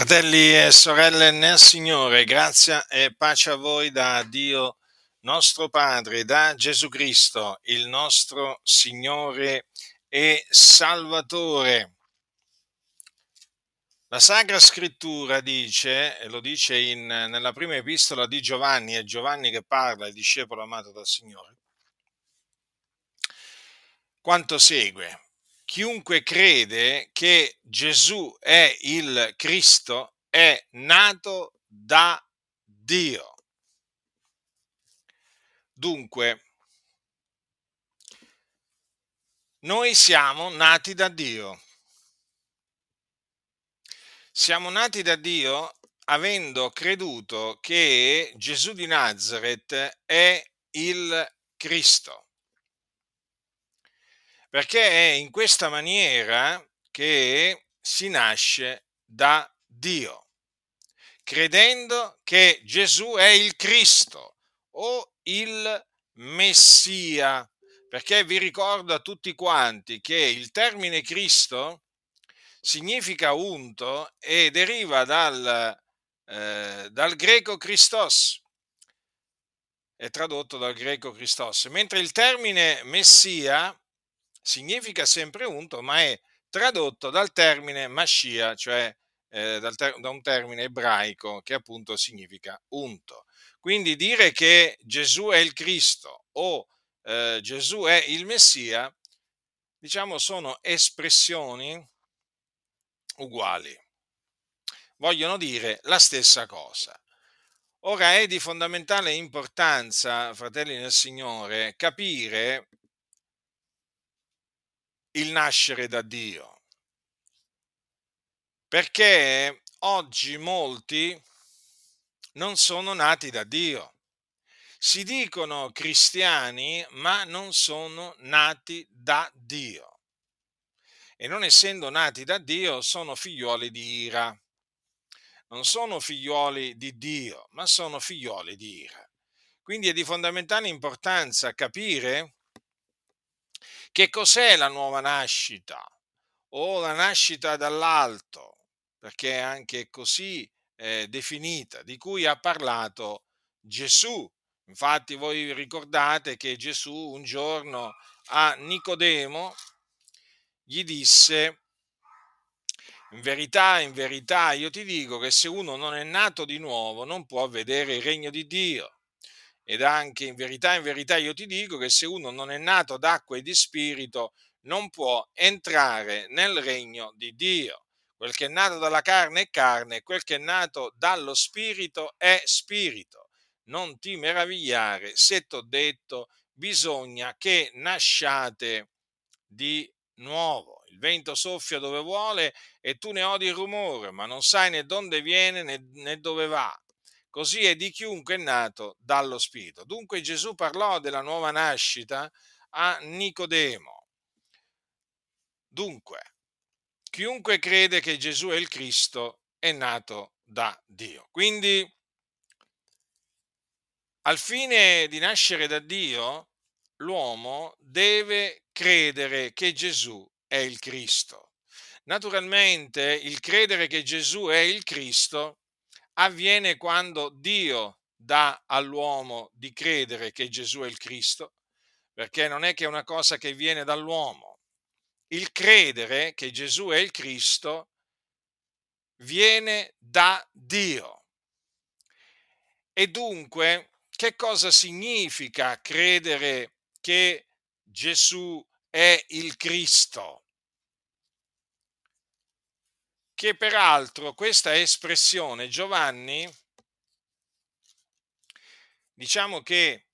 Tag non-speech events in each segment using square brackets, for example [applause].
Fratelli e sorelle nel Signore, grazia e pace a voi da Dio nostro Padre, da Gesù Cristo, il nostro Signore e Salvatore. La Sacra Scrittura dice, e lo dice in, nella prima epistola di Giovanni, è Giovanni che parla, il discepolo amato dal Signore, quanto segue chiunque crede che Gesù è il Cristo è nato da Dio. Dunque, noi siamo nati da Dio. Siamo nati da Dio avendo creduto che Gesù di Nazareth è il Cristo perché è in questa maniera che si nasce da Dio, credendo che Gesù è il Cristo o il Messia, perché vi ricordo a tutti quanti che il termine Cristo significa unto e deriva dal, eh, dal greco Christos, è tradotto dal greco Christos, mentre il termine Messia significa sempre unto, ma è tradotto dal termine Mashiach, cioè eh, ter- da un termine ebraico che appunto significa unto. Quindi dire che Gesù è il Cristo o eh, Gesù è il Messia, diciamo, sono espressioni uguali. Vogliono dire la stessa cosa. Ora è di fondamentale importanza, fratelli nel Signore, capire il nascere da Dio. Perché oggi molti non sono nati da Dio. Si dicono cristiani, ma non sono nati da Dio. E non essendo nati da Dio, sono figlioli di ira. Non sono figlioli di Dio, ma sono figlioli di ira. Quindi è di fondamentale importanza capire che cos'è la nuova nascita o la nascita dall'alto? Perché è anche così eh, definita, di cui ha parlato Gesù. Infatti voi ricordate che Gesù un giorno a Nicodemo gli disse, in verità, in verità, io ti dico che se uno non è nato di nuovo non può vedere il regno di Dio. Ed anche in verità, in verità io ti dico che se uno non è nato d'acqua e di spirito, non può entrare nel regno di Dio. Quel che è nato dalla carne è carne, quel che è nato dallo spirito è spirito. Non ti meravigliare se t'ho detto, bisogna che nasciate di nuovo. Il vento soffia dove vuole e tu ne odi il rumore, ma non sai né dove viene né dove va così è di chiunque è nato dallo Spirito. Dunque Gesù parlò della nuova nascita a Nicodemo. Dunque, chiunque crede che Gesù è il Cristo è nato da Dio. Quindi, al fine di nascere da Dio, l'uomo deve credere che Gesù è il Cristo. Naturalmente, il credere che Gesù è il Cristo avviene quando Dio dà all'uomo di credere che Gesù è il Cristo, perché non è che è una cosa che viene dall'uomo. Il credere che Gesù è il Cristo viene da Dio. E dunque, che cosa significa credere che Gesù è il Cristo? Che peraltro questa espressione Giovanni, diciamo che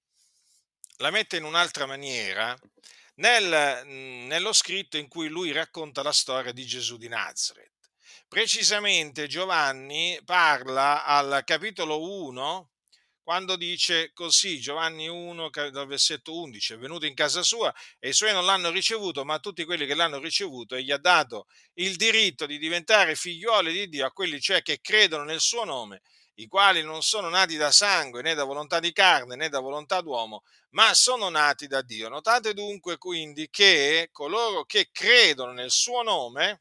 la mette in un'altra maniera nel, nello scritto in cui lui racconta la storia di Gesù di Nazareth. Precisamente Giovanni parla al capitolo 1 quando dice così, Giovanni 1, dal versetto 11, è venuto in casa sua e i suoi non l'hanno ricevuto, ma tutti quelli che l'hanno ricevuto egli ha dato il diritto di diventare figlioli di Dio, a quelli cioè che credono nel suo nome, i quali non sono nati da sangue, né da volontà di carne, né da volontà d'uomo, ma sono nati da Dio. Notate dunque quindi che coloro che credono nel suo nome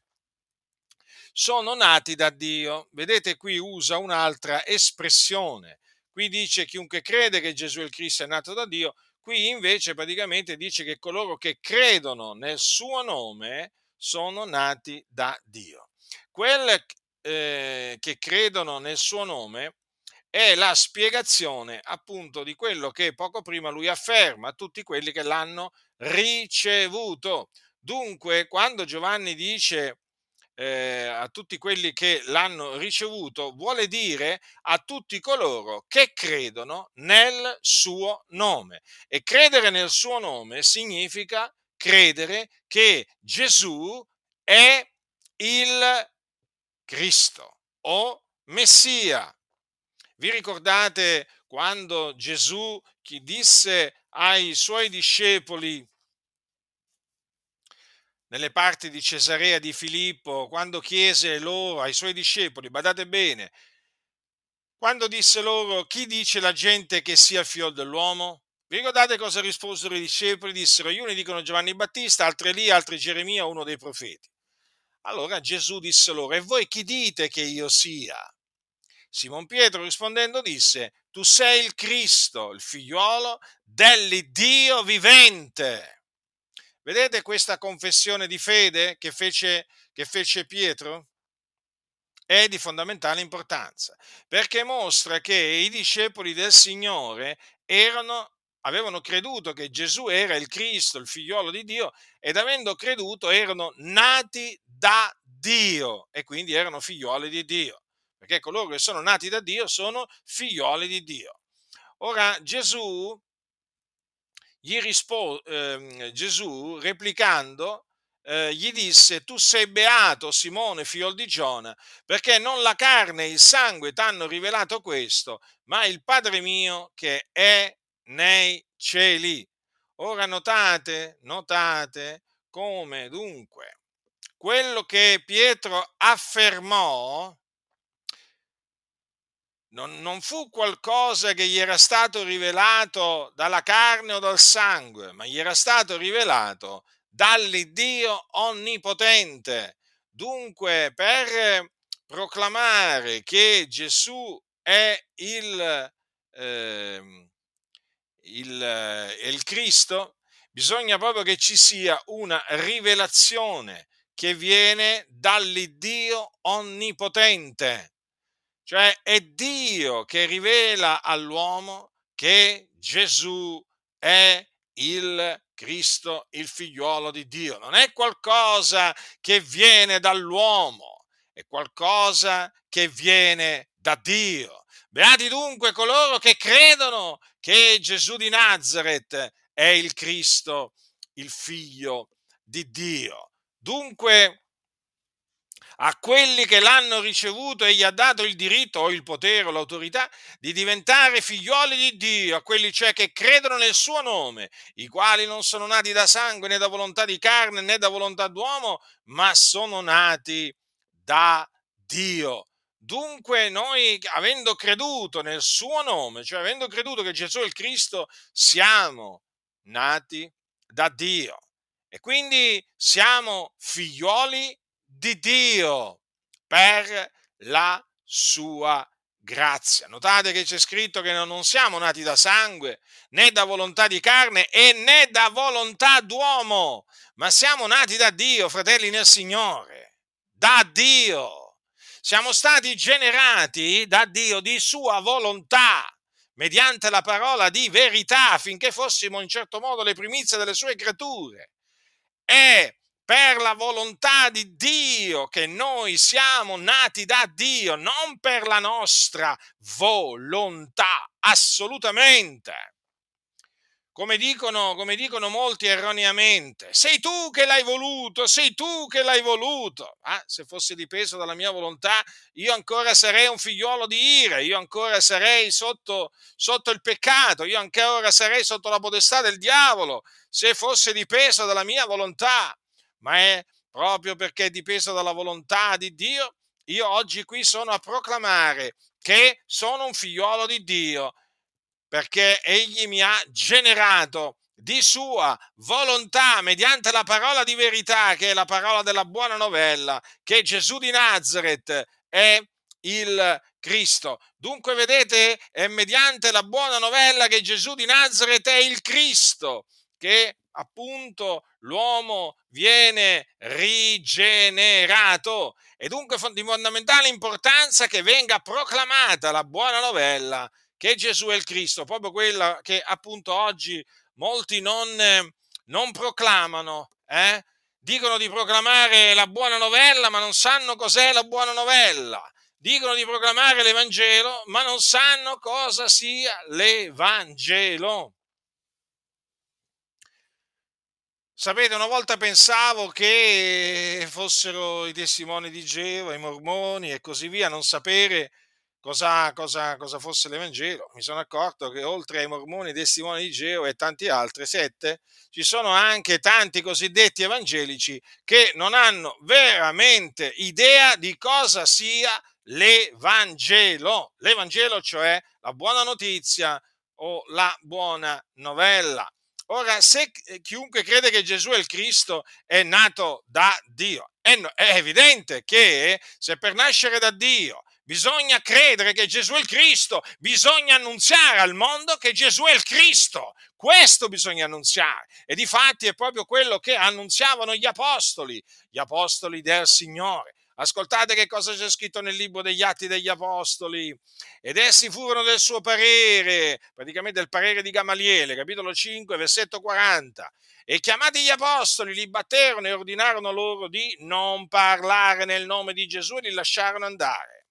sono nati da Dio. Vedete qui usa un'altra espressione. Qui dice chiunque crede che Gesù il Cristo è nato da Dio, qui invece praticamente dice che coloro che credono nel suo nome sono nati da Dio. Quelle eh, che credono nel suo nome è la spiegazione appunto di quello che poco prima lui afferma a tutti quelli che l'hanno ricevuto. Dunque, quando Giovanni dice eh, a tutti quelli che l'hanno ricevuto, vuole dire a tutti coloro che credono nel suo nome. E credere nel suo nome significa credere che Gesù è il Cristo o Messia. Vi ricordate quando Gesù chi disse ai suoi discepoli nelle parti di Cesarea di Filippo, quando chiese loro ai suoi discepoli, badate bene, quando disse loro chi dice la gente che sia il figlio dell'uomo? Vi ricordate cosa risposero i discepoli? Dissero, gli uni dicono Giovanni Battista, altri lì, altri Geremia, uno dei profeti. Allora Gesù disse loro, e voi chi dite che io sia? Simon Pietro rispondendo disse, tu sei il Cristo, il figliuolo dell'Iddio vivente. Vedete questa confessione di fede che fece, che fece Pietro? È di fondamentale importanza, perché mostra che i discepoli del Signore erano avevano creduto che Gesù era il Cristo, il figliolo di Dio, ed avendo creduto erano nati da Dio e quindi erano figlioli di Dio, perché coloro che sono nati da Dio sono figlioli di Dio. Ora Gesù gli rispose, eh, Gesù replicando, eh, gli disse, tu sei beato Simone, figlio di Giona, perché non la carne e il sangue ti hanno rivelato questo, ma il Padre mio che è nei cieli. Ora notate, notate come dunque quello che Pietro affermò non, non, fu qualcosa che gli era stato rivelato dalla carne o dal sangue, ma gli era stato rivelato dall'Iddio onnipotente. Dunque, per proclamare che Gesù è il, eh, il, eh, il Cristo, bisogna proprio che ci sia una rivelazione che viene dall'Iddio onnipotente. Cioè è Dio che rivela all'uomo che Gesù è il Cristo, il figliuolo di Dio. Non è qualcosa che viene dall'uomo, è qualcosa che viene da Dio. Beati dunque coloro che credono che Gesù di Nazareth è il Cristo, il figlio di Dio. Dunque, a quelli che l'hanno ricevuto e gli ha dato il diritto o il potere o l'autorità di diventare figlioli di Dio, a quelli cioè che credono nel suo nome, i quali non sono nati da sangue né da volontà di carne né da volontà d'uomo, ma sono nati da Dio. Dunque noi, avendo creduto nel suo nome, cioè avendo creduto che Gesù è il Cristo, siamo nati da Dio e quindi siamo figlioli di Dio per la sua grazia. Notate che c'è scritto che non siamo nati da sangue, né da volontà di carne e né da volontà d'uomo, ma siamo nati da Dio, fratelli nel Signore, da Dio siamo stati generati da Dio di sua volontà, mediante la parola di verità, affinché fossimo in certo modo le primizie delle sue creature. È per la volontà di Dio che noi siamo nati da Dio, non per la nostra volontà, assolutamente come dicono, come dicono molti erroneamente, sei tu che l'hai voluto, sei tu che l'hai voluto. Ah, se fosse dipeso dalla mia volontà, io ancora sarei un figliuolo di ira, io ancora sarei sotto, sotto il peccato, io ancora sarei sotto la potestà del diavolo, se fosse dipeso dalla mia volontà. Ma è proprio perché è dipeso dalla volontà di Dio, io oggi qui sono a proclamare che sono un figliuolo di Dio perché egli mi ha generato di sua volontà, mediante la parola di verità, che è la parola della buona novella, che Gesù di Nazareth è il Cristo. Dunque, vedete, è mediante la buona novella che Gesù di Nazareth è il Cristo, che appunto l'uomo viene rigenerato. E dunque di fondamentale importanza che venga proclamata la buona novella che Gesù è il Cristo, proprio quella che appunto oggi molti non, non proclamano, eh? dicono di proclamare la buona novella, ma non sanno cos'è la buona novella. Dicono di proclamare l'Evangelo, ma non sanno cosa sia l'Evangelo. Sapete, una volta pensavo che fossero i testimoni di Geova, i mormoni e così via, non sapere cosa, cosa, cosa fosse l'Evangelo. Mi sono accorto che oltre ai mormoni, ai testimoni di Geo e tanti altri, sette, ci sono anche tanti cosiddetti evangelici che non hanno veramente idea di cosa sia l'Evangelo. L'Evangelo, cioè la buona notizia o la buona novella. Ora, se chiunque crede che Gesù è il Cristo è nato da Dio, è, è evidente che se per nascere da Dio Bisogna credere che Gesù è il Cristo, bisogna annunziare al mondo che Gesù è il Cristo. Questo bisogna annunziare. E di fatti è proprio quello che annunziavano gli apostoli, gli apostoli del Signore. Ascoltate che cosa c'è scritto nel libro degli Atti degli Apostoli. Ed essi furono del suo parere, praticamente del parere di Gamaliele, capitolo 5, versetto 40. E chiamati gli apostoli, li batterono e ordinarono loro di non parlare nel nome di Gesù e li lasciarono andare.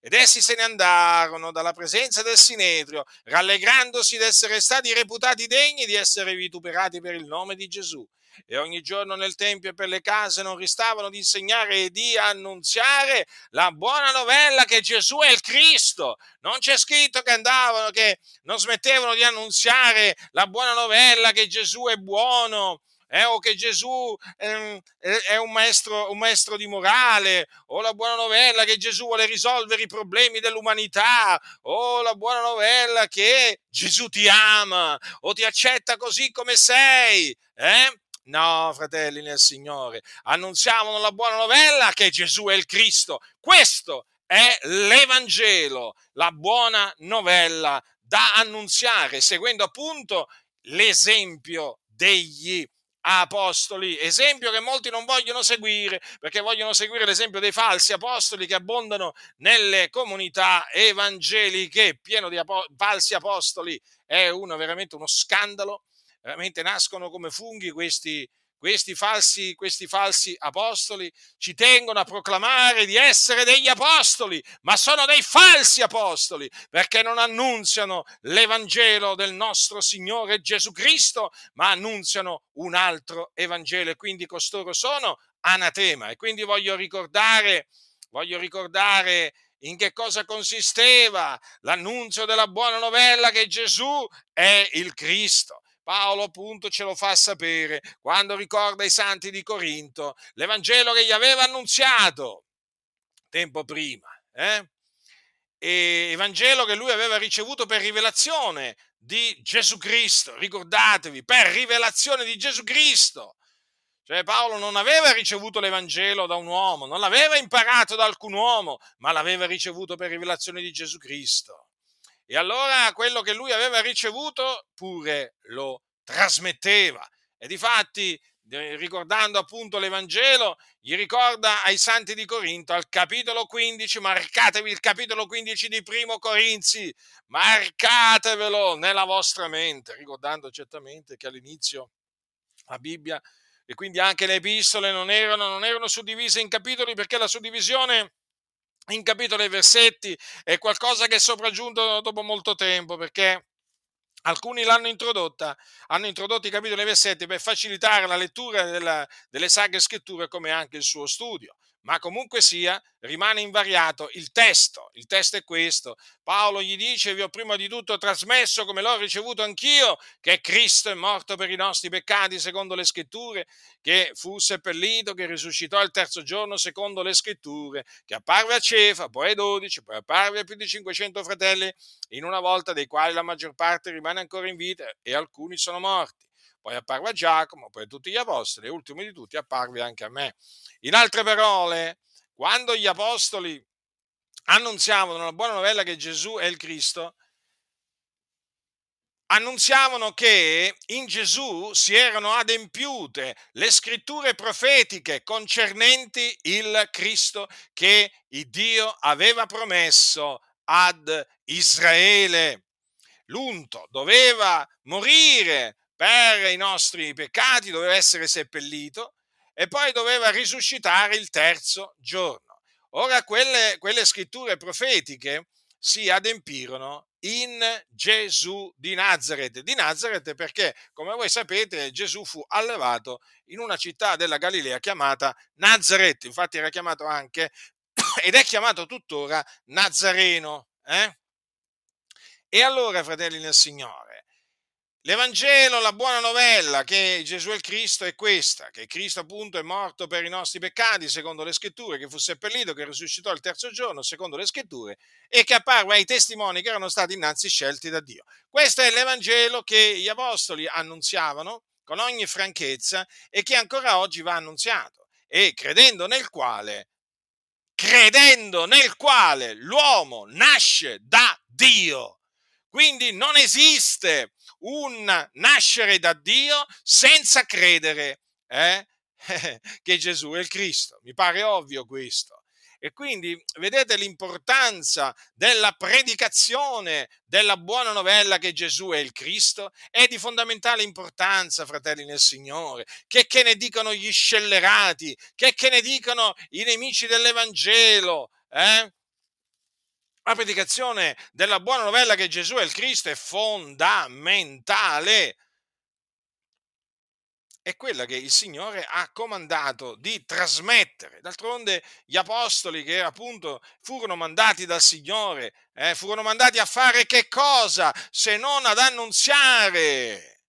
Ed essi se ne andarono dalla presenza del Sinedrio, rallegrandosi d'essere stati reputati degni di essere vituperati per il nome di Gesù. E ogni giorno nel Tempio e per le case non ristavano di insegnare e di annunziare la buona novella che Gesù è il Cristo. Non c'è scritto che andavano, che non smettevano di annunziare la buona novella che Gesù è buono, eh, o che Gesù eh, è un maestro, un maestro di morale, o la buona novella che Gesù vuole risolvere i problemi dell'umanità, o la buona novella che Gesù ti ama o ti accetta così come sei. Eh? No, fratelli nel Signore, annunziamo la buona novella che Gesù è il Cristo. Questo è l'Evangelo, la buona novella da annunziare, seguendo appunto l'esempio degli apostoli, esempio che molti non vogliono seguire perché vogliono seguire l'esempio dei falsi apostoli che abbondano nelle comunità evangeliche, pieno di apo- falsi apostoli, è uno, veramente uno scandalo, veramente nascono come funghi questi, questi falsi, questi falsi apostoli ci tengono a proclamare di essere degli apostoli, ma sono dei falsi apostoli perché non annunziano l'Evangelo del nostro Signore Gesù Cristo, ma annunziano un altro Evangelo e quindi costoro sono anatema. E quindi voglio ricordare, voglio ricordare in che cosa consisteva l'annunzio della buona novella che Gesù è il Cristo. Paolo appunto ce lo fa sapere quando ricorda i santi di Corinto, l'Evangelo che gli aveva annunziato tempo prima. Eh? E Evangelo che lui aveva ricevuto per rivelazione di Gesù Cristo, ricordatevi, per rivelazione di Gesù Cristo. Cioè Paolo non aveva ricevuto l'Evangelo da un uomo, non l'aveva imparato da alcun uomo, ma l'aveva ricevuto per rivelazione di Gesù Cristo. E allora quello che lui aveva ricevuto pure lo trasmetteva. E difatti, ricordando appunto l'Evangelo, gli ricorda ai santi di Corinto, al capitolo 15, marcatevi il capitolo 15 di Primo Corinzi, marcatevelo nella vostra mente, ricordando certamente che all'inizio la Bibbia e quindi anche le epistole non erano, non erano suddivise in capitoli perché la suddivisione in capitoli e versetti è qualcosa che è sopraggiunto dopo molto tempo perché alcuni l'hanno introdotta, hanno introdotto i capitoli e versetti per facilitare la lettura della, delle sacre scritture come anche il suo studio ma comunque sia, rimane invariato il testo. Il testo è questo. Paolo gli dice, vi ho prima di tutto trasmesso, come l'ho ricevuto anch'io, che Cristo è morto per i nostri peccati, secondo le scritture, che fu seppellito, che risuscitò il terzo giorno, secondo le scritture, che apparve a Cefa, poi ai dodici, poi apparve a più di 500 fratelli, in una volta dei quali la maggior parte rimane ancora in vita e alcuni sono morti. Poi apparve a Giacomo, poi a tutti gli apostoli e ultimo di tutti apparve anche a me. In altre parole, quando gli apostoli annunziavano la buona novella che Gesù è il Cristo, annunziavano che in Gesù si erano adempiute le scritture profetiche concernenti il Cristo che Dio aveva promesso ad Israele. L'unto doveva morire per i nostri peccati, doveva essere seppellito e poi doveva risuscitare il terzo giorno. Ora quelle, quelle scritture profetiche si adempirono in Gesù di Nazareth. Di Nazareth perché, come voi sapete, Gesù fu allevato in una città della Galilea chiamata Nazareth. Infatti era chiamato anche, [coughs] ed è chiamato tuttora, Nazareno. Eh? E allora, fratelli nel Signore, L'Evangelo, la buona novella che Gesù è il Cristo è questa, che Cristo appunto è morto per i nostri peccati, secondo le scritture, che fu seppellito, che risuscitò il terzo giorno, secondo le scritture, e che apparve ai testimoni che erano stati innanzi scelti da Dio. Questo è l'Evangelo che gli apostoli annunziavano con ogni franchezza e che ancora oggi va annunziato, e credendo nel quale, credendo nel quale l'uomo nasce da Dio quindi non esiste un nascere da Dio senza credere eh, [laughs] che Gesù è il Cristo. Mi pare ovvio questo. E quindi vedete l'importanza della predicazione della buona novella che Gesù è il Cristo? È di fondamentale importanza, fratelli nel Signore. Che, che ne dicono gli scellerati? Che, che ne dicono i nemici dell'Evangelo? Eh? La predicazione della buona novella che Gesù è il Cristo è fondamentale. È quella che il Signore ha comandato di trasmettere. D'altronde gli apostoli che appunto furono mandati dal Signore, eh, furono mandati a fare che cosa? Se non ad annunziare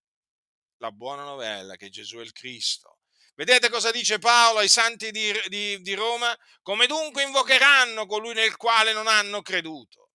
la buona novella che Gesù è il Cristo. Vedete cosa dice Paolo ai santi di, di, di Roma? Come dunque invocheranno colui nel quale non hanno creduto?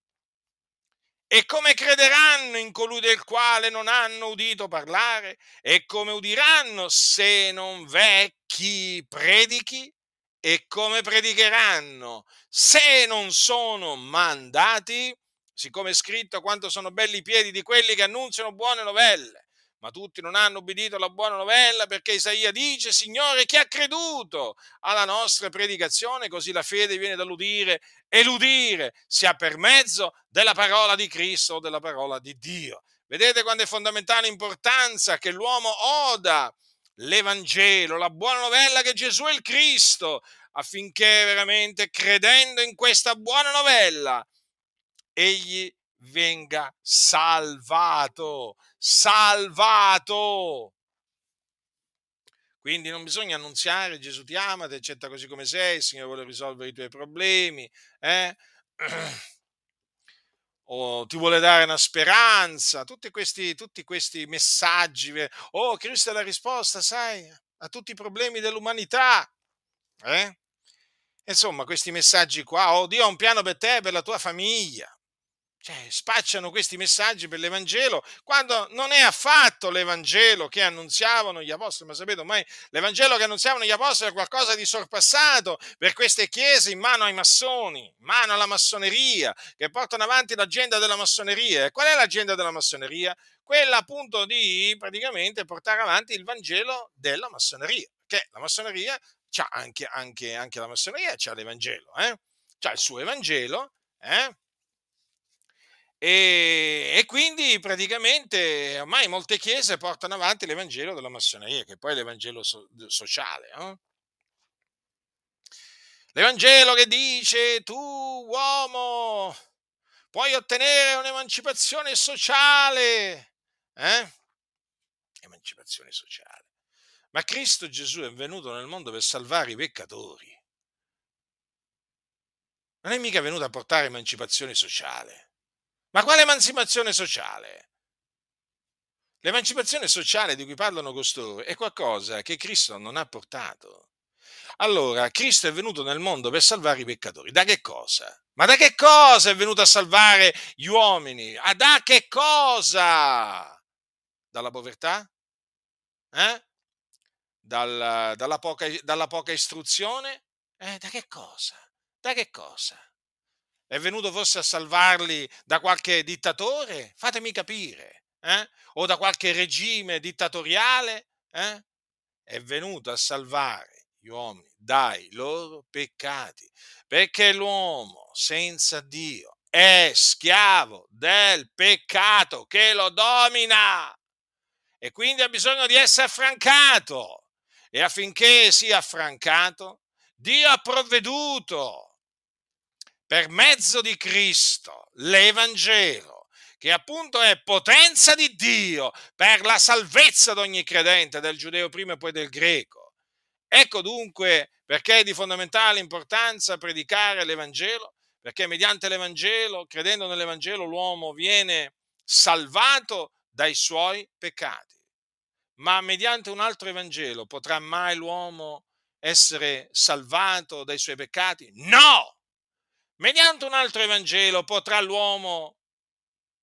E come crederanno in colui del quale non hanno udito parlare? E come udiranno se non v'è chi predichi? E come predicheranno se non sono mandati? Siccome è scritto quanto sono belli i piedi di quelli che annunziano buone novelle ma tutti non hanno obbedito alla buona novella perché Isaia dice, Signore, chi ha creduto alla nostra predicazione? Così la fede viene dall'udire e l'udire sia per mezzo della parola di Cristo o della parola di Dio. Vedete quando è fondamentale importanza che l'uomo oda l'Evangelo, la buona novella che Gesù è il Cristo, affinché veramente credendo in questa buona novella, egli venga salvato, salvato. Quindi non bisogna annunziare Gesù ti ama, ti accetta così come sei, il Signore vuole risolvere i tuoi problemi, eh? [clears throat] o ti vuole dare una speranza, tutti questi, tutti questi messaggi, oh Cristo è la risposta, sai, a tutti i problemi dell'umanità. Eh? Insomma, questi messaggi qua, oh Dio ha un piano per te e per la tua famiglia. Cioè, spacciano questi messaggi per l'Evangelo quando non è affatto l'Evangelo che annunziavano gli apostoli, ma sapete ormai l'Evangelo che annunziavano gli apostoli è qualcosa di sorpassato per queste chiese in mano ai massoni, in mano alla massoneria, che portano avanti l'agenda della massoneria. E qual è l'agenda della massoneria? Quella appunto di praticamente portare avanti il Vangelo della massoneria, che la massoneria c'ha anche, anche, anche la massoneria, c'ha l'Evangelo, eh? c'ha il suo Evangelo, eh? E, e, quindi praticamente ormai molte chiese portano avanti l'Evangelo della massoneria, che poi è l'Evangelo so, sociale. Eh? L'Evangelo che dice tu uomo puoi ottenere un'emancipazione sociale. Eh? Emancipazione sociale. Ma Cristo Gesù è venuto nel mondo per salvare i peccatori. Non è mica venuto a portare emancipazione sociale. Ma quale emancipazione sociale? L'emancipazione sociale di cui parlano costoro è qualcosa che Cristo non ha portato. Allora, Cristo è venuto nel mondo per salvare i peccatori. Da che cosa? Ma da che cosa è venuto a salvare gli uomini? Ah, da che cosa? Dalla povertà? Eh? Dal, dalla, poca, dalla poca istruzione? Eh, da che cosa? Da che cosa? È venuto forse a salvarli da qualche dittatore? Fatemi capire. Eh? O da qualche regime dittatoriale? Eh? È venuto a salvare gli uomini dai loro peccati, perché l'uomo senza Dio è schiavo del peccato che lo domina e quindi ha bisogno di essere affrancato e affinché sia affrancato Dio ha provveduto per mezzo di Cristo l'Evangelo che appunto è potenza di Dio per la salvezza di ogni credente, del giudeo prima e poi del greco. Ecco dunque perché è di fondamentale importanza predicare l'Evangelo, perché mediante l'Evangelo, credendo nell'Evangelo, l'uomo viene salvato dai suoi peccati. Ma mediante un altro Evangelo potrà mai l'uomo essere salvato dai suoi peccati? No! Mediante un altro Evangelo potrà l'uomo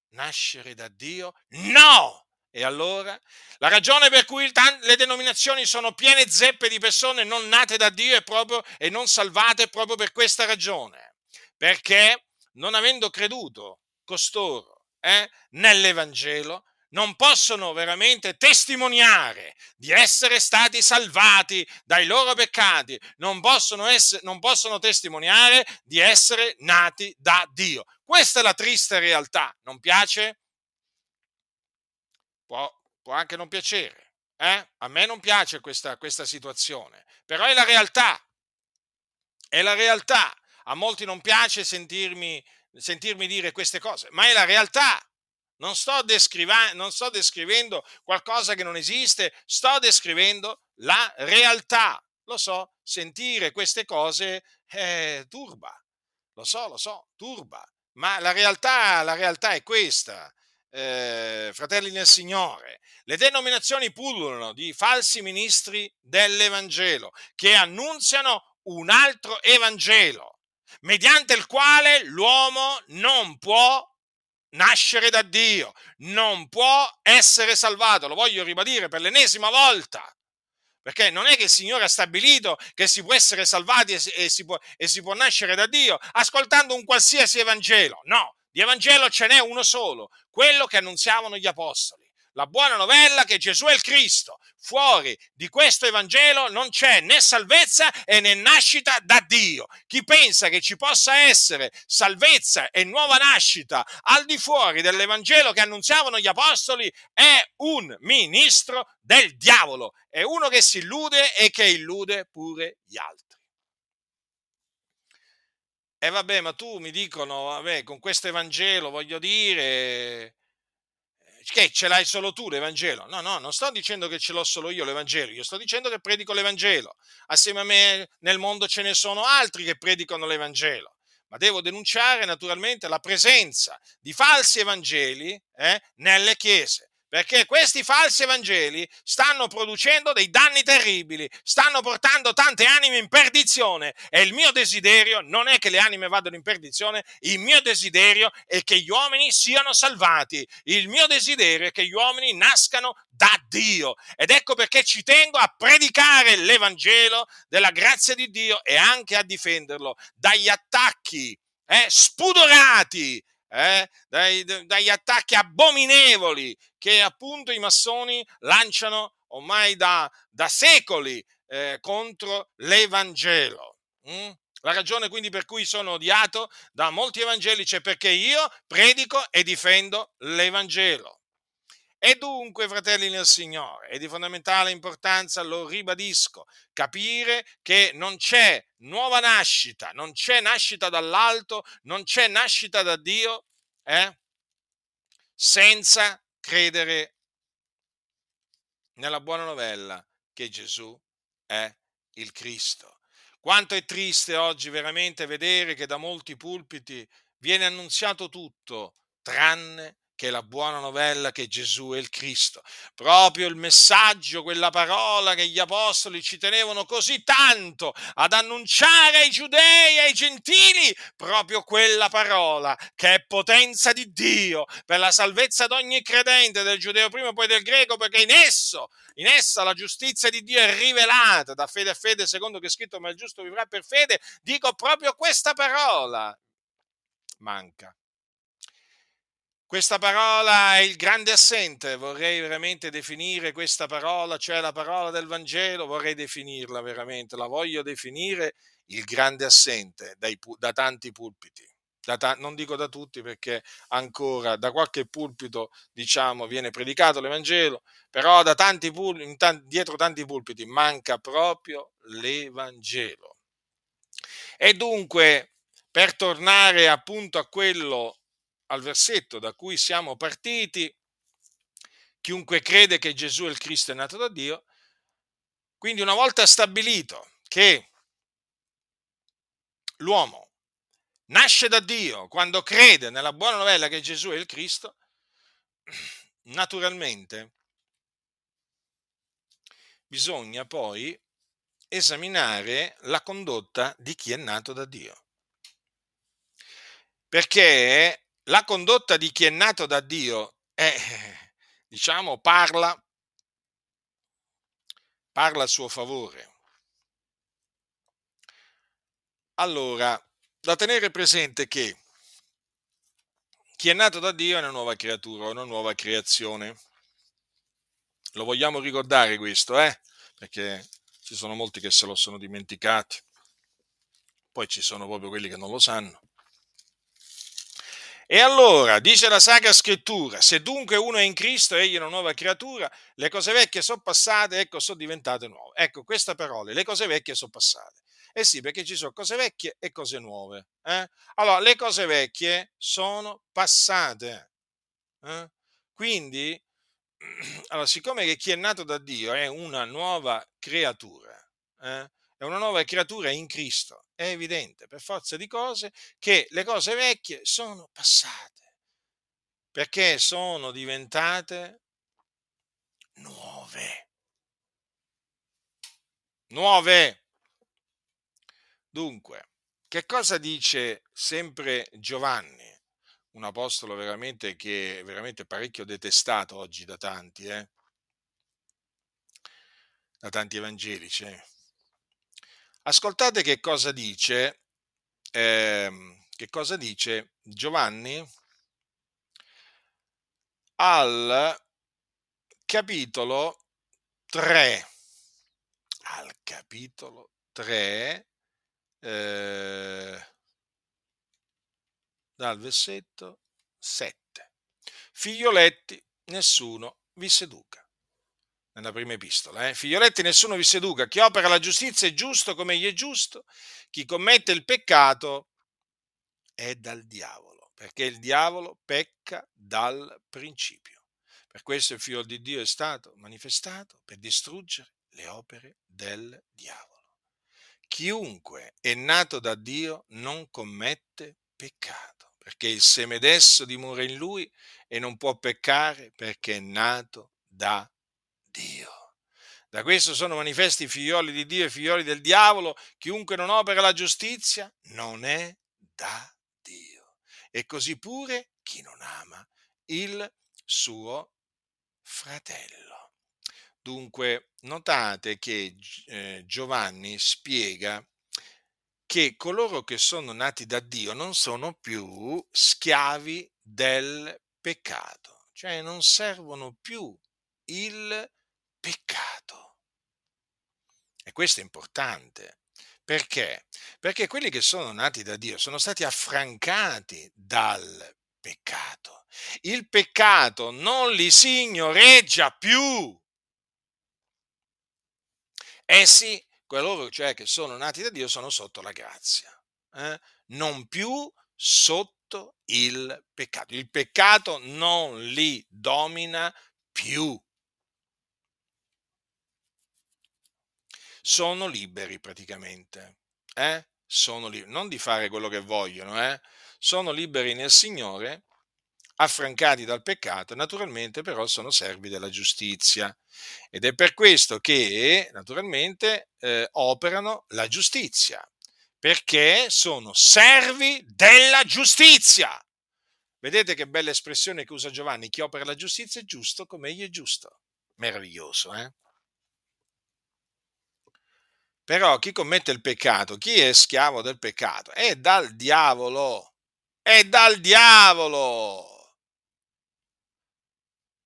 nascere da Dio? No! E allora? La ragione per cui le denominazioni sono piene zeppe di persone non nate da Dio è proprio, e non salvate è proprio per questa ragione. Perché non avendo creduto costoro eh, nell'Evangelo, non possono veramente testimoniare di essere stati salvati dai loro peccati, non possono, essere, non possono testimoniare di essere nati da Dio. Questa è la triste realtà, non piace? Può, può anche non piacere, eh? a me non piace questa, questa situazione, però è la realtà, è la realtà. A molti non piace sentirmi, sentirmi dire queste cose, ma è la realtà. Non sto, non sto, descrivendo qualcosa che non esiste, sto descrivendo la realtà. Lo so, sentire queste cose eh, turba, lo so, lo so, turba, ma la realtà, la realtà è questa eh, fratelli nel Signore, le denominazioni pullulano di falsi ministri dell'Evangelo che annunziano un altro Evangelo, mediante il quale l'uomo non può nascere da Dio, non può essere salvato. Lo voglio ribadire per l'ennesima volta. Perché non è che il Signore ha stabilito che si può essere salvati e si, e si, può, e si può nascere da Dio ascoltando un qualsiasi Evangelo. No, di Evangelo ce n'è uno solo, quello che annunziavano gli apostoli. La buona novella che Gesù è il Cristo. Fuori di questo Evangelo non c'è né salvezza né nascita da Dio. Chi pensa che ci possa essere salvezza e nuova nascita al di fuori dell'Evangelo che annunziavano gli apostoli è un ministro del diavolo, è uno che si illude e che illude pure gli altri. E vabbè, ma tu mi dicono, vabbè, con questo Evangelo voglio dire che ce l'hai solo tu l'Evangelo. No, no, non sto dicendo che ce l'ho solo io l'Evangelo, io sto dicendo che predico l'Evangelo. Assieme a me nel mondo ce ne sono altri che predicano l'Evangelo. Ma devo denunciare naturalmente la presenza di falsi Evangeli eh, nelle chiese perché questi falsi evangeli stanno producendo dei danni terribili, stanno portando tante anime in perdizione e il mio desiderio non è che le anime vadano in perdizione, il mio desiderio è che gli uomini siano salvati, il mio desiderio è che gli uomini nascano da Dio. Ed ecco perché ci tengo a predicare l'Evangelo della grazia di Dio e anche a difenderlo dagli attacchi eh, spudorati eh, dai, dagli attacchi abominevoli che appunto i massoni lanciano ormai da, da secoli eh, contro l'Evangelo. Mm? La ragione quindi per cui sono odiato da molti evangelici è perché io predico e difendo l'Evangelo. E dunque, fratelli nel Signore, è di fondamentale importanza, lo ribadisco, capire che non c'è nuova nascita, non c'è nascita dall'alto, non c'è nascita da Dio, eh, senza credere nella buona novella che Gesù è il Cristo. Quanto è triste oggi veramente vedere che da molti pulpiti viene annunziato tutto tranne che è la buona novella che Gesù è il Cristo. Proprio il messaggio, quella parola che gli apostoli ci tenevano così tanto ad annunciare ai giudei ai gentili, proprio quella parola che è potenza di Dio per la salvezza di ogni credente, del giudeo prima e poi del greco, perché in esso, in essa la giustizia di Dio è rivelata da fede a fede, secondo che è scritto, ma il giusto vivrà per fede. Dico proprio questa parola manca. Questa parola è il grande assente, vorrei veramente definire questa parola, cioè la parola del Vangelo, vorrei definirla veramente, la voglio definire il grande assente dai, da tanti pulpiti. Da ta- non dico da tutti perché ancora da qualche pulpito diciamo viene predicato l'Evangelo, però da tanti pul- t- dietro tanti pulpiti manca proprio l'Evangelo. E dunque, per tornare appunto a quello al versetto da cui siamo partiti, chiunque crede che Gesù è il Cristo è nato da Dio, quindi una volta stabilito che l'uomo nasce da Dio quando crede nella buona novella che Gesù è il Cristo, naturalmente bisogna poi esaminare la condotta di chi è nato da Dio. Perché la condotta di chi è nato da Dio è, diciamo, parla, parla a suo favore. Allora, da tenere presente che chi è nato da Dio è una nuova creatura, una nuova creazione. Lo vogliamo ricordare questo, eh? Perché ci sono molti che se lo sono dimenticati. Poi ci sono proprio quelli che non lo sanno. E allora, dice la Sacra Scrittura, se dunque uno è in Cristo, egli è una nuova creatura, le cose vecchie sono passate, ecco, sono diventate nuove. Ecco, queste parole, le cose vecchie sono passate. Eh sì, perché ci sono cose vecchie e cose nuove. Eh? Allora, le cose vecchie sono passate. Eh? Quindi, [clears throat] allora, siccome chi è nato da Dio è una nuova creatura, eh? È una nuova creatura in Cristo, è evidente per forza di cose che le cose vecchie sono passate, perché sono diventate nuove. Nuove. Dunque, che cosa dice sempre Giovanni? Un apostolo veramente che è veramente parecchio detestato oggi da tanti, eh? da tanti evangelici. Eh? Ascoltate che cosa dice, eh, che cosa dice Giovanni al capitolo 3. Al capitolo 3, eh, dal versetto 7. Figlioletti, nessuno vi seduca nella prima epistola. Eh? Figlioletti, nessuno vi seduca. Chi opera la giustizia è giusto come egli è giusto. Chi commette il peccato è dal diavolo, perché il diavolo pecca dal principio. Per questo il figlio di Dio è stato manifestato per distruggere le opere del diavolo. Chiunque è nato da Dio non commette peccato, perché il seme d'esso dimora in lui e non può peccare perché è nato da Dio. Da questo sono manifesti i figlioli di Dio e i figlioli del diavolo. Chiunque non opera la giustizia non è da Dio. E così pure chi non ama il suo fratello. Dunque, notate che eh, Giovanni spiega che coloro che sono nati da Dio non sono più schiavi del peccato, cioè non servono più il peccato. E questo è importante. Perché? Perché quelli che sono nati da Dio sono stati affrancati dal peccato. Il peccato non li signoreggia più. Essi, coloro cioè che sono nati da Dio, sono sotto la grazia, eh? non più sotto il peccato. Il peccato non li domina più. Sono liberi praticamente. Eh? Sono liberi, non di fare quello che vogliono, eh? sono liberi nel Signore affrancati dal peccato, naturalmente però sono servi della giustizia. Ed è per questo che naturalmente eh, operano la giustizia, perché sono servi della giustizia. Vedete che bella espressione che usa Giovanni, chi opera la giustizia è giusto come egli è giusto. Meraviglioso, eh? Però chi commette il peccato, chi è schiavo del peccato, è dal diavolo, è dal diavolo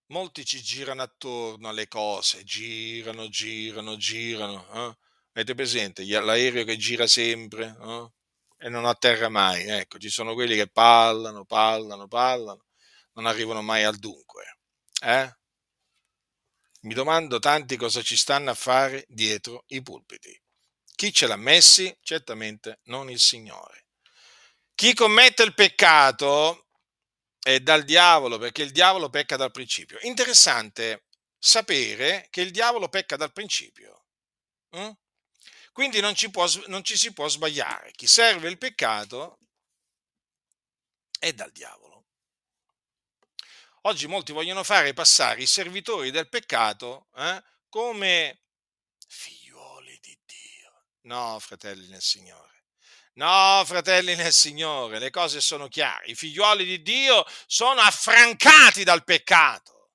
molti ci girano attorno alle cose, girano, girano, girano. Eh? Avete presente l'aereo che gira sempre eh? e non atterra mai? Ecco, ci sono quelli che parlano, parlano, parlano, non arrivano mai al dunque. Eh? Mi domando tanti cosa ci stanno a fare dietro i pulpiti. Chi ce l'ha messi? Certamente non il Signore. Chi commette il peccato è dal diavolo, perché il diavolo pecca dal principio. Interessante sapere che il diavolo pecca dal principio. Mm? Quindi non ci, può, non ci si può sbagliare. Chi serve il peccato è dal diavolo. Oggi molti vogliono fare passare i servitori del peccato eh, come Dio. No, fratelli nel Signore. No, fratelli nel Signore, le cose sono chiare. I figlioli di Dio sono affrancati dal peccato.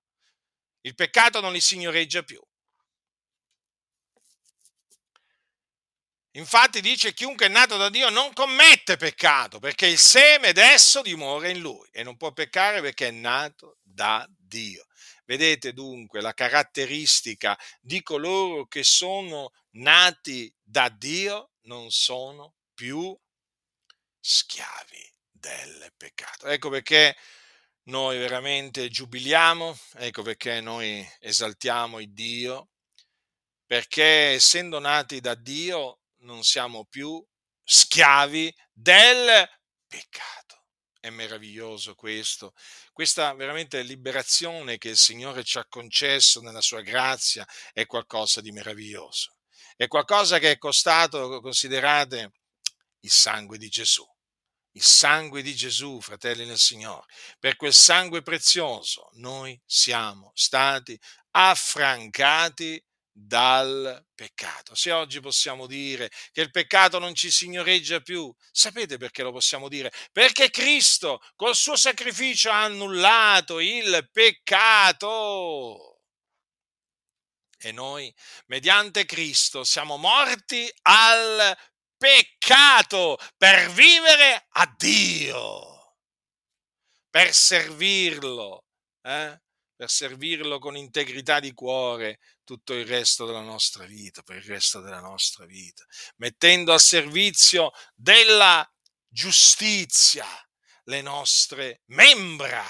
Il peccato non li signoreggia più. Infatti dice chiunque è nato da Dio non commette peccato perché il seme d'esso dimora in lui e non può peccare perché è nato da Dio. Vedete dunque la caratteristica di coloro che sono nati da Dio non sono più schiavi del peccato. Ecco perché noi veramente giubiliamo, ecco perché noi esaltiamo il Dio, perché essendo nati da Dio non siamo più schiavi del peccato. È meraviglioso questo, questa veramente liberazione che il Signore ci ha concesso nella sua grazia è qualcosa di meraviglioso. È qualcosa che è costato, considerate, il sangue di Gesù. Il sangue di Gesù, fratelli nel Signore. Per quel sangue prezioso noi siamo stati affrancati dal peccato. Se oggi possiamo dire che il peccato non ci signoreggia più, sapete perché lo possiamo dire? Perché Cristo col suo sacrificio ha annullato il peccato. E noi, mediante Cristo, siamo morti al peccato per vivere a Dio, per servirlo, eh? per servirlo con integrità di cuore tutto il resto della nostra vita, per il resto della nostra vita, mettendo a servizio della giustizia le nostre membra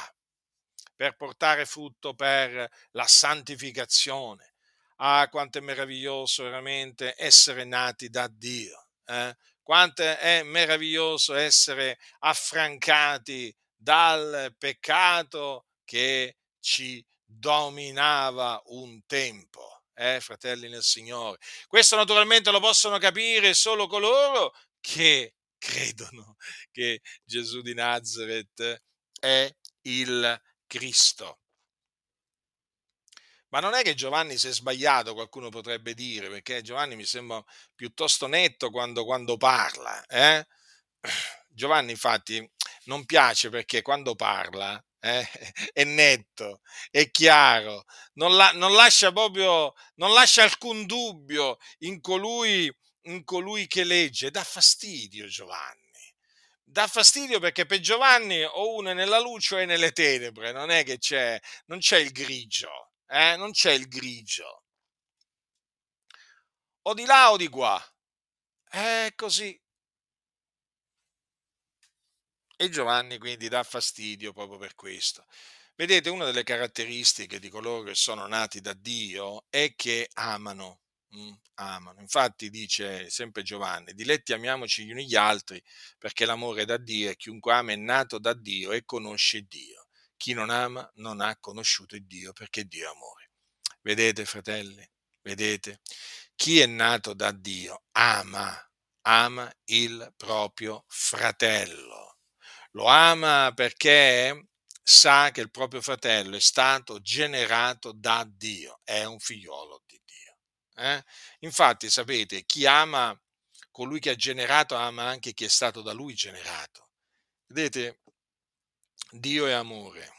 per portare frutto per la santificazione. Ah, quanto è meraviglioso veramente essere nati da Dio eh? quanto è meraviglioso essere affrancati dal peccato che ci dominava un tempo, eh, fratelli nel Signore. Questo naturalmente lo possono capire solo coloro che credono [laughs] che Gesù di Nazareth è il Cristo. Ma non è che Giovanni si è sbagliato, qualcuno potrebbe dire, perché Giovanni mi sembra piuttosto netto quando, quando parla. Eh? [clears throat] Giovanni infatti non piace perché quando parla eh, [laughs] è netto, è chiaro, non, la, non, lascia proprio, non lascia alcun dubbio in colui, in colui che legge, dà fastidio Giovanni. Dà fastidio perché per Giovanni o uno è nella luce o è nelle tenebre, non è che c'è, non c'è il grigio eh? non c'è il grigio. O di là o di qua. È così. E Giovanni quindi dà fastidio proprio per questo. Vedete, una delle caratteristiche di coloro che sono nati da Dio è che amano. Mm, amano. Infatti dice sempre Giovanni, diletti amiamoci gli uni gli altri perché l'amore è da Dio e chiunque ama è nato da Dio e conosce Dio. Chi non ama non ha conosciuto Dio perché Dio è amore. Vedete, fratelli, vedete? Chi è nato da Dio ama, ama il proprio fratello. Lo ama perché sa che il proprio fratello è stato generato da Dio, è un figliolo di Dio. Eh? Infatti, sapete, chi ama colui che ha generato ama anche chi è stato da lui generato. Vedete, Dio è amore.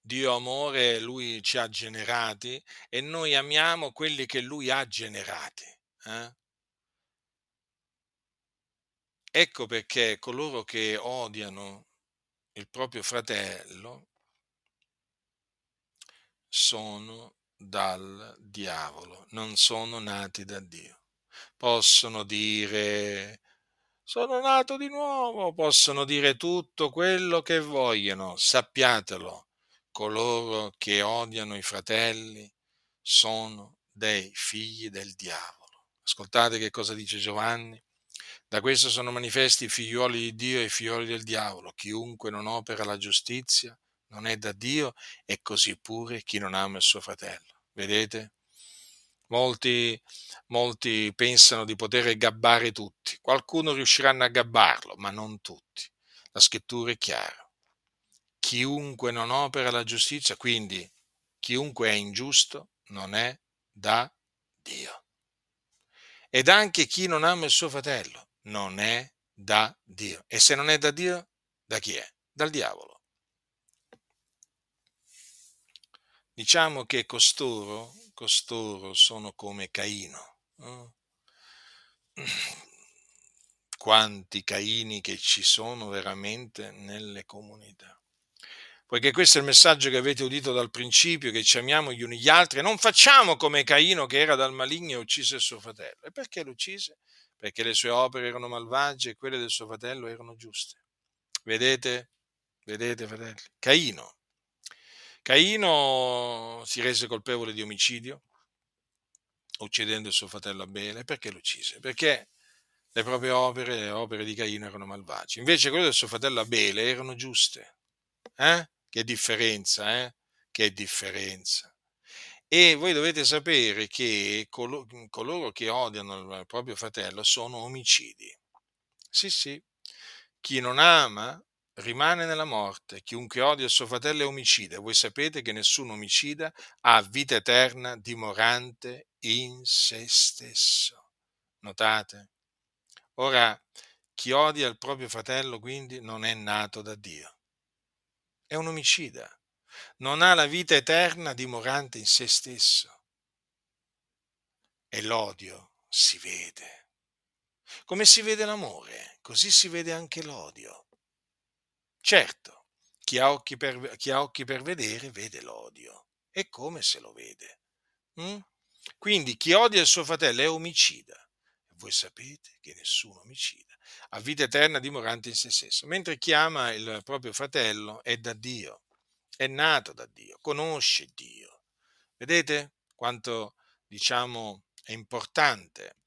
Dio amore, lui ci ha generati e noi amiamo quelli che lui ha generati. Eh? Ecco perché coloro che odiano il proprio fratello sono dal diavolo, non sono nati da Dio. Possono dire sono nato di nuovo, possono dire tutto quello che vogliono, sappiatelo, coloro che odiano i fratelli sono dei figli del diavolo. Ascoltate che cosa dice Giovanni. Da questo sono manifesti i figlioli di Dio e i figlioli del diavolo. Chiunque non opera la giustizia non è da Dio e così pure chi non ama il suo fratello. Vedete? Molti, molti pensano di poter gabbare tutti. Qualcuno riusciranno a gabbarlo, ma non tutti. La scrittura è chiara. Chiunque non opera la giustizia, quindi chiunque è ingiusto, non è da Dio. Ed anche chi non ama il suo fratello non è da Dio. E se non è da Dio, da chi è? Dal diavolo. Diciamo che costoro, costoro sono come Caino. No? Quanti Caini che ci sono veramente nelle comunità. Poiché questo è il messaggio che avete udito dal principio, che ci amiamo gli uni gli altri, non facciamo come Caino che era dal maligno e uccise suo fratello. E perché lo uccise? Perché le sue opere erano malvagie e quelle del suo fratello erano giuste. Vedete? Vedete, fratelli? Caino. Caino si rese colpevole di omicidio, uccidendo il suo fratello Abele. Perché lo uccise? Perché le proprie opere, le opere di Caino erano malvagie. Invece quelle del suo fratello Abele erano giuste. Eh? Che differenza, eh? Che differenza. E voi dovete sapere che colo- coloro che odiano il proprio fratello sono omicidi. Sì, sì. Chi non ama rimane nella morte. Chiunque odia il suo fratello è omicida. Voi sapete che nessun omicida ha vita eterna dimorante in se stesso. Notate? Ora, chi odia il proprio fratello quindi non è nato da Dio. È un omicida non ha la vita eterna dimorante in se stesso. E l'odio si vede. Come si vede l'amore, così si vede anche l'odio. Certo, chi ha occhi per, chi ha occhi per vedere vede l'odio. E come se lo vede? Mm? Quindi chi odia il suo fratello è omicida. Voi sapete che nessun omicida ha vita eterna dimorante in se stesso, mentre chi ama il proprio fratello è da Dio è nato da Dio, conosce Dio. Vedete quanto, diciamo, è importante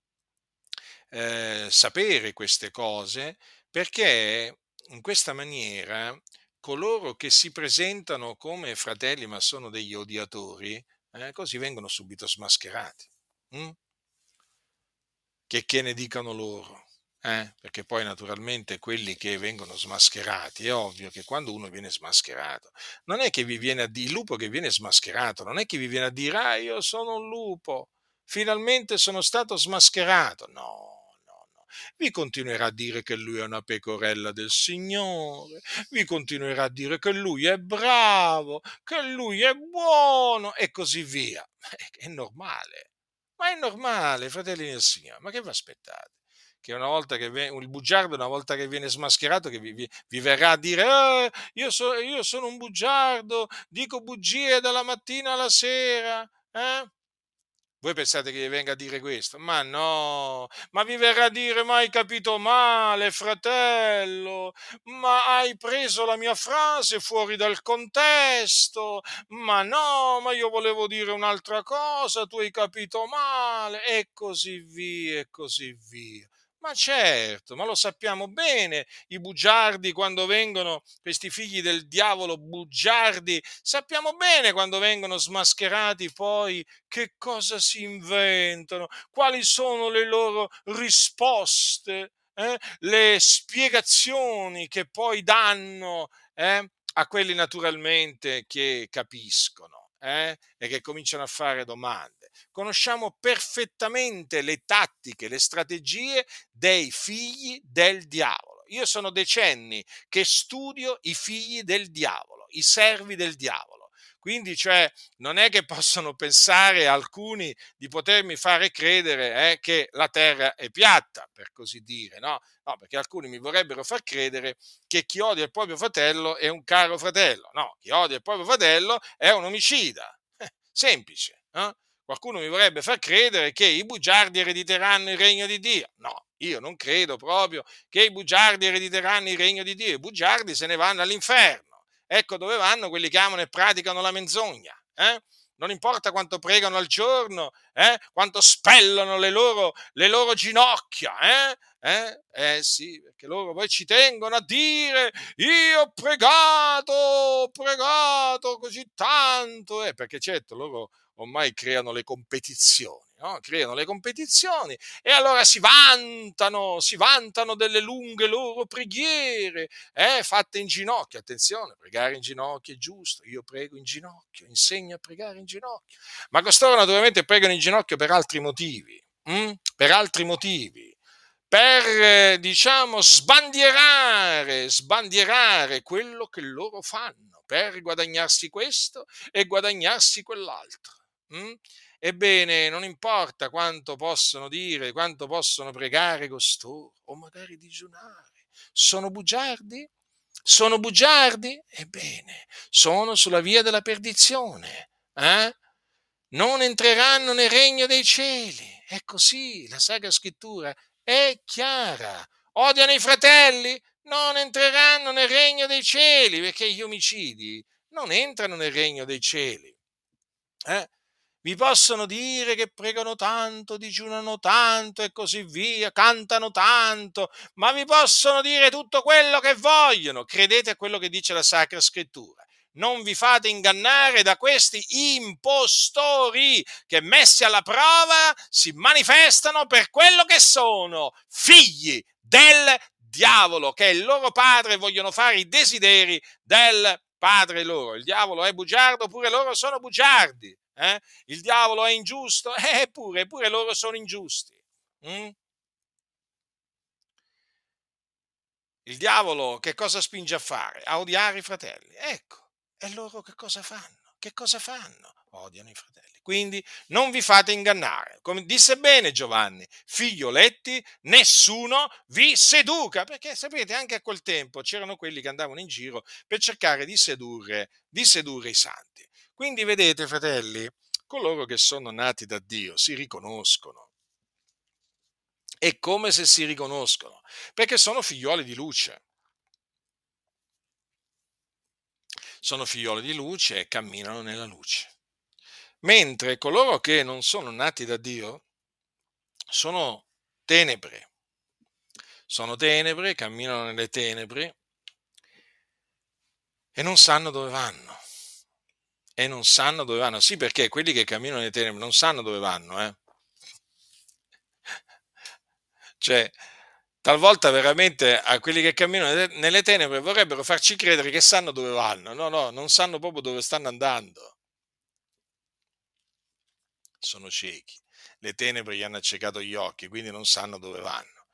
eh, sapere queste cose perché in questa maniera coloro che si presentano come fratelli ma sono degli odiatori, eh, così vengono subito smascherati. Hm? Che, che ne dicano loro? Eh? Perché poi naturalmente quelli che vengono smascherati, è ovvio che quando uno viene smascherato, non è che vi viene a dire, il lupo che viene smascherato, non è che vi viene a dire, ah io sono un lupo, finalmente sono stato smascherato, no. no, no. Vi continuerà a dire che lui è una pecorella del Signore, vi continuerà a dire che lui è bravo, che lui è buono e così via. È normale, ma è normale, fratelli del Signore, ma che vi aspettate? Che una volta che viene, il bugiardo una volta che viene smascherato che vi, vi, vi verrà a dire eh, io, so, io, sono un bugiardo, dico bugie dalla mattina alla sera. Eh? Voi pensate che vi venga a dire questo? Ma no, ma vi verrà a dire ma hai capito male, fratello, ma hai preso la mia frase fuori dal contesto, ma no, ma io volevo dire un'altra cosa, tu hai capito male, e così via, e così via. Ma certo, ma lo sappiamo bene, i bugiardi quando vengono, questi figli del diavolo bugiardi, sappiamo bene quando vengono smascherati poi che cosa si inventano, quali sono le loro risposte eh, le spiegazioni che poi danno eh, a quelli naturalmente che capiscono eh, e che cominciano a fare domande. Conosciamo perfettamente le tattiche, le strategie dei figli del diavolo. Io sono decenni che studio i figli del diavolo, i servi del diavolo quindi, cioè, non è che possono pensare alcuni di potermi fare credere eh, che la terra è piatta, per così dire, no? No, perché alcuni mi vorrebbero far credere che chi odia il proprio fratello è un caro fratello. No, chi odia il proprio fratello è un omicida. Eh, semplice. Eh? Qualcuno mi vorrebbe far credere che i bugiardi erediteranno il regno di Dio. No, io non credo proprio che i bugiardi erediteranno il regno di Dio. I bugiardi se ne vanno all'inferno. Ecco dove vanno quelli che amano e praticano la menzogna. Eh? Non importa quanto pregano al giorno, eh? quanto spellano le loro, le loro ginocchia. Eh? Eh? eh sì, perché loro poi ci tengono a dire io ho pregato, ho pregato così tanto. Eh, perché certo loro ormai creano le competizioni no? creano le competizioni e allora si vantano, si vantano delle lunghe loro preghiere, eh, fatte in ginocchio. Attenzione, pregare in ginocchio è giusto, io prego in ginocchio, insegno a pregare in ginocchio. Ma costoro naturalmente pregano in ginocchio per altri motivi, hm? per altri motivi per, diciamo, sbandierare, sbandierare quello che loro fanno, per guadagnarsi questo e guadagnarsi quell'altro. Hm? Ebbene, non importa quanto possono dire, quanto possono pregare costoro, o magari digiunare, sono bugiardi? Sono bugiardi? Ebbene, sono sulla via della perdizione. Eh? Non entreranno nel regno dei cieli. È così, la Sacra Scrittura è chiara. Odiano i fratelli? Non entreranno nel regno dei cieli, perché gli omicidi non entrano nel regno dei cieli. Eh? Vi possono dire che pregano tanto, digiunano tanto e così via, cantano tanto, ma vi possono dire tutto quello che vogliono. Credete a quello che dice la Sacra Scrittura. Non vi fate ingannare da questi impostori che messi alla prova si manifestano per quello che sono, figli del diavolo, che è il loro padre e vogliono fare i desideri del padre loro. Il diavolo è bugiardo, pure loro sono bugiardi. Eh? Il diavolo è ingiusto? [laughs] Eppure, eppure loro sono ingiusti. Mm? Il diavolo che cosa spinge a fare? A odiare i fratelli. Ecco, e loro che cosa fanno? Che cosa fanno? Odiano i fratelli. Quindi non vi fate ingannare. Come disse bene Giovanni, figlioletti, nessuno vi seduca. Perché sapete, anche a quel tempo c'erano quelli che andavano in giro per cercare di sedurre, di sedurre i santi. Quindi vedete, fratelli, coloro che sono nati da Dio si riconoscono. È come se si riconoscono, perché sono figlioli di luce. Sono figlioli di luce e camminano nella luce. Mentre coloro che non sono nati da Dio sono tenebre. Sono tenebre, camminano nelle tenebre e non sanno dove vanno e non sanno dove vanno. Sì, perché quelli che camminano nelle tenebre non sanno dove vanno, eh. Cioè, talvolta veramente a quelli che camminano nelle tenebre vorrebbero farci credere che sanno dove vanno. No, no, non sanno proprio dove stanno andando. Sono ciechi. Le tenebre gli hanno accecato gli occhi, quindi non sanno dove vanno.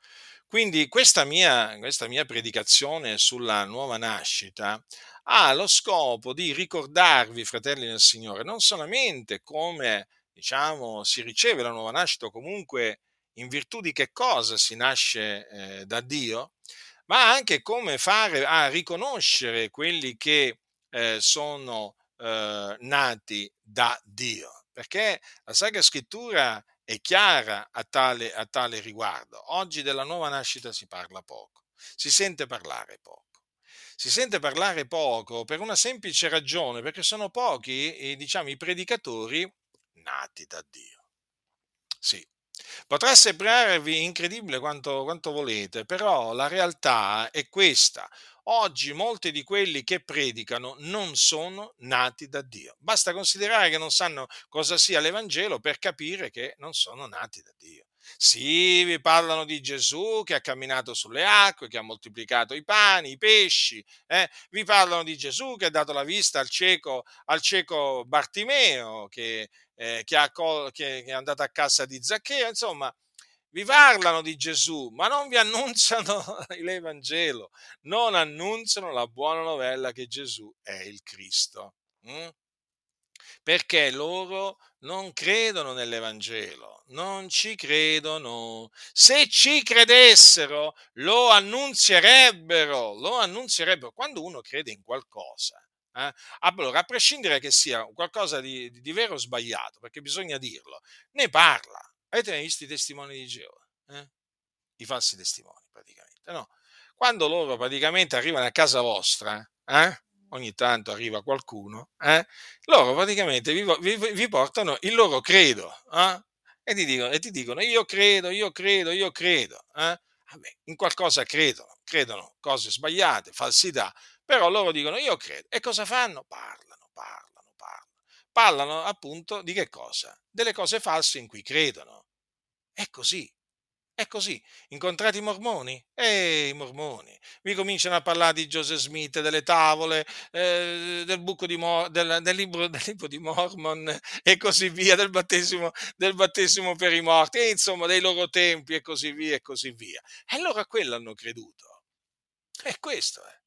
Quindi questa mia, questa mia predicazione sulla nuova nascita ha lo scopo di ricordarvi, fratelli del Signore, non solamente come diciamo, si riceve la nuova nascita o comunque in virtù di che cosa si nasce eh, da Dio, ma anche come fare a riconoscere quelli che eh, sono eh, nati da Dio, perché la Sacra Scrittura è chiara a tale, a tale riguardo. Oggi della nuova nascita si parla poco, si sente parlare poco si sente parlare poco per una semplice ragione, perché sono pochi, diciamo, i predicatori nati da Dio. Sì, potrà sembrarvi incredibile quanto, quanto volete, però la realtà è questa. Oggi molti di quelli che predicano non sono nati da Dio. Basta considerare che non sanno cosa sia l'Evangelo per capire che non sono nati da Dio. Sì, vi parlano di Gesù che ha camminato sulle acque, che ha moltiplicato i pani, i pesci, eh? vi parlano di Gesù che ha dato la vista al cieco, al cieco Bartimeo, che, eh, che, ha, che, è andato a casa di Zaccheo, insomma, vi parlano di Gesù, ma non vi [laughs] annunciano l'Evangelo, non annunciano la buona novella che Gesù è il Cristo. Mm? Perché loro non credono nell'Evangelo, non ci credono. Se ci credessero, lo annunzierebbero, lo annunzierebbero. Quando uno crede in qualcosa, eh, allora, a prescindere che sia qualcosa di, di, vero o sbagliato, perché bisogna dirlo, ne parla. Avete mai visto i testimoni di Geova? Eh? I falsi testimoni, praticamente, no? Quando loro praticamente arrivano a casa vostra, eh? Ogni tanto arriva qualcuno, eh? loro praticamente vi, vi, vi, portano il loro credo eh? e, ti dicono, e, ti dicono, io credo, io credo, io credo. Eh? Vabbè, in qualcosa credono, credono cose sbagliate, falsità, però loro dicono io credo. E cosa fanno? Parlano, parlano, parlano. Parlano appunto di che cosa? Delle cose false in cui credono. È così. È così, incontrati i mormoni? E i mormoni. Vi cominciano a parlare di Joseph Smith, delle tavole, eh, del, di Mo- del, del, libro, [laughs] del, libro, di Mormon e così via, del battesimo, del battesimo per i morti, e insomma dei loro tempi e così via e così via. E loro a quello hanno creduto. E questo è.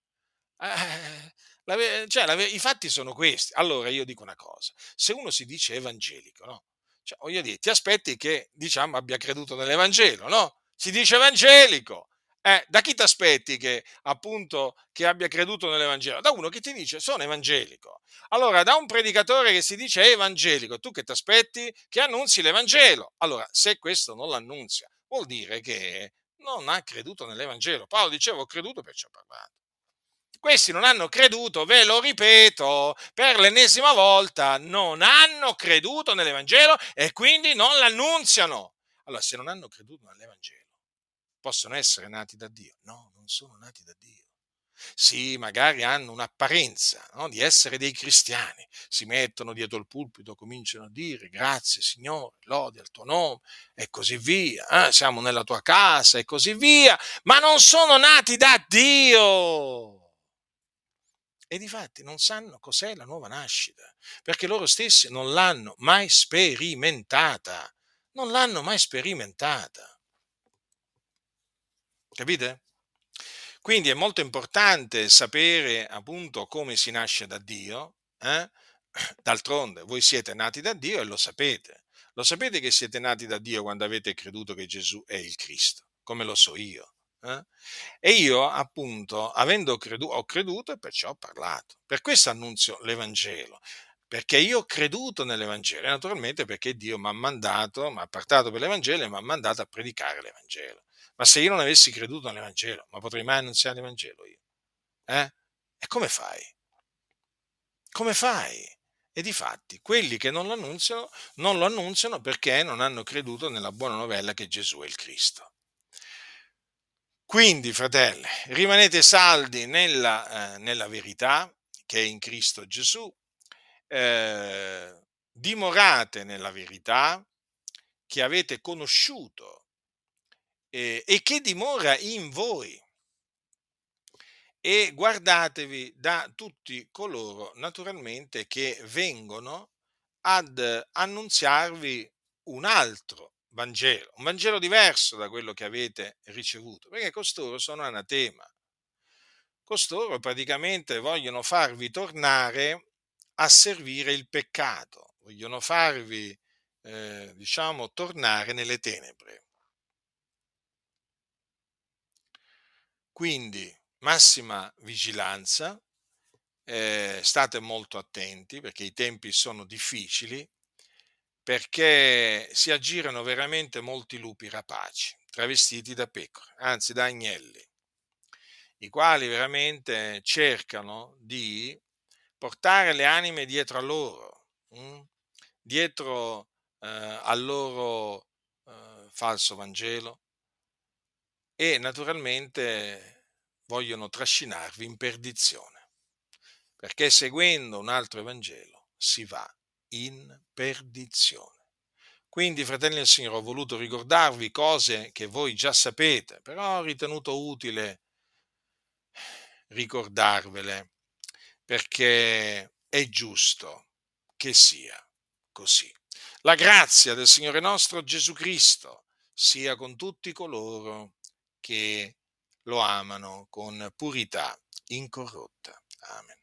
Eh, la, cioè, la, I fatti sono questi. Allora io dico una cosa, se uno si dice evangelico, no? Cioè, voglio dire, ti aspetti che, diciamo, abbia creduto nell'Evangelo, no? Si dice evangelico. Eh, da chi ti aspetti che, appunto, che abbia creduto nell'Evangelo? Da uno che ti dice sono evangelico. Allora, da un predicatore che si dice evangelico, tu che ti aspetti che annunzi l'Evangelo. Allora, se questo non l'annunzia, vuol dire che non ha creduto nell'Evangelo. Paolo diceva ho creduto perciò ho parlato. Questi non hanno creduto, ve lo ripeto per l'ennesima volta, non hanno creduto nell'Evangelo e quindi non l'annunziano. Allora, se non hanno creduto nell'Evangelo, possono essere nati da Dio? No, non sono nati da Dio. Sì, magari hanno un'apparenza no, di essere dei cristiani, si mettono dietro il pulpito, cominciano a dire grazie Signore, lode al tuo nome e così via, eh, siamo nella tua casa e così via, ma non sono nati da Dio e difatti non sanno cos'è la nuova nascita, perché loro stessi non l'hanno mai sperimentata, non l'hanno mai sperimentata. Capite? Quindi è molto importante sapere appunto come si nasce da Dio. Eh? [clears throat] D'altronde voi siete nati da Dio e lo sapete. Lo sapete che siete nati da Dio quando avete creduto che Gesù è il Cristo, come lo so io. Eh? E io, appunto, avendo creduto, ho creduto e perciò ho parlato. Per questo annunzio l'Evangelo, perché io ho creduto nell'Evangelo, e naturalmente perché Dio mi ha mandato, mi ha portato per l'Evangelo e mi ha mandato a predicare l'Evangelo. Ma se io non avessi creduto nell'Evangelo, ma potrei mai annunziare l'Evangelo io? Eh? E come fai? Come fai? E di fatti, quelli che non lo annunziano, non lo annunziano perché non hanno creduto nella buona novella che Gesù è il Cristo. Quindi, fratelli, rimanete saldi nella, eh, nella verità che è in Cristo Gesù, eh, dimorate nella verità che avete conosciuto eh, e che dimora in voi. E guardatevi da tutti coloro naturalmente che vengono ad annunziarvi un altro Vangelo, un Vangelo diverso da quello che avete ricevuto, perché costoro sono anatema. Costoro praticamente vogliono farvi tornare a servire il peccato, vogliono farvi, eh, diciamo, tornare nelle tenebre. Quindi massima vigilanza, eh, state molto attenti perché i tempi sono difficili perché si aggirano veramente molti lupi rapaci, travestiti da pecore, anzi da agnelli, i quali veramente cercano di portare le anime dietro a loro? Mm, dietro eh, al loro eh, falso Vangelo e naturalmente vogliono trascinarvi in perdizione, perché seguendo un altro Evangelo si va in perdizione. Quindi, fratelli del Signore, ho voluto ricordarvi cose che voi già sapete, però ho ritenuto utile ricordarvele perché è giusto che sia così. La grazia del Signore nostro Gesù Cristo sia con tutti coloro che lo amano con purità incorrotta. Amen.